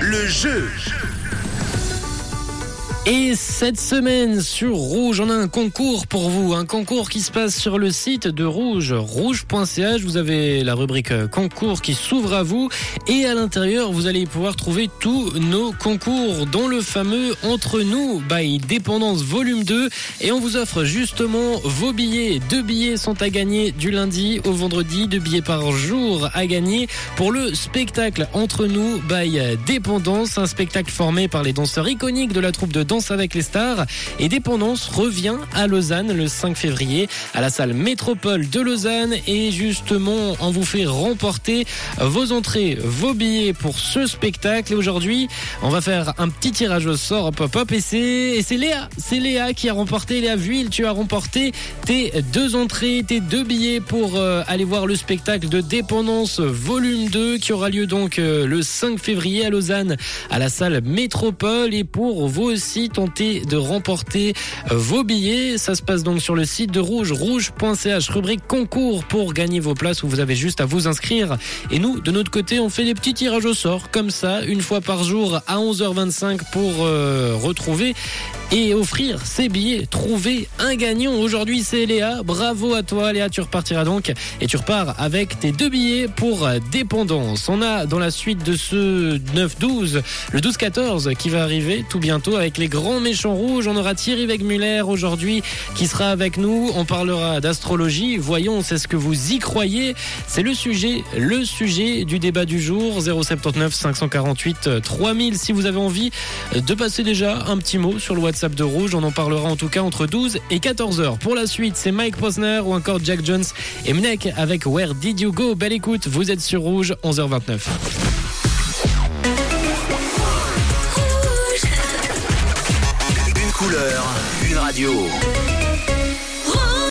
Le jeu. Et cette semaine sur Rouge, on a un concours pour vous, un concours qui se passe sur le site de Rouge, rouge.ch. Vous avez la rubrique euh, concours qui s'ouvre à vous et à l'intérieur, vous allez pouvoir trouver tous nos concours, dont le fameux Entre nous by Dépendance volume 2 et on vous offre justement vos billets. Deux billets sont à gagner du lundi au vendredi, deux billets par jour à gagner pour le spectacle Entre nous by Dépendance, un spectacle formé par les danseurs iconiques de la troupe de Danse avec les stars. Et Dépendance revient à Lausanne le 5 février à la salle Métropole de Lausanne. Et justement, on vous fait remporter vos entrées, vos billets pour ce spectacle. Et aujourd'hui, on va faire un petit tirage au sort, c'est, et c'est Léa, c'est Léa qui a remporté. Léa Vuille, tu as remporté tes deux entrées, tes deux billets pour euh, aller voir le spectacle de Dépendance volume 2 qui aura lieu donc euh, le 5 février à Lausanne à la salle Métropole. Et pour vous aussi, tenter de remporter euh, vos billets. Ça se passe donc sur le site de Rouge, rouge.ch, rubrique concours pour gagner vos places où vous avez juste à vous inscrire. Et nous, de notre côté, on fait des petits tirages au sort comme ça, une fois par jour à 11h25 pour euh, retrouver et offrir ces billets. Trouver un gagnant. Aujourd'hui, c'est Léa. Bravo à toi, Léa. Tu repartiras donc et tu repars avec tes deux billets pour dépendance. On a dans la suite de ce 9-12, le 12-14 qui va arriver tout bientôt avec les grands méchants rouges. On aura Thierry Wegmuller aujourd'hui qui sera avec nous. On parlera d'astrologie. Voyons, c'est ce que vous y croyez. C'est le sujet, le sujet du débat du jour. 079 548 3000 si vous avez envie de passer déjà un petit mot sur le WhatsApp de Rouge. On en parlera en tout cas entre 12 et 14 heures. Pour la suite, c'est Mike Posner ou encore Jack Jones et Mnek avec Where Did You Go? Belle écoute, vous êtes sur Rouge, 11h29. Une couleur, une radio.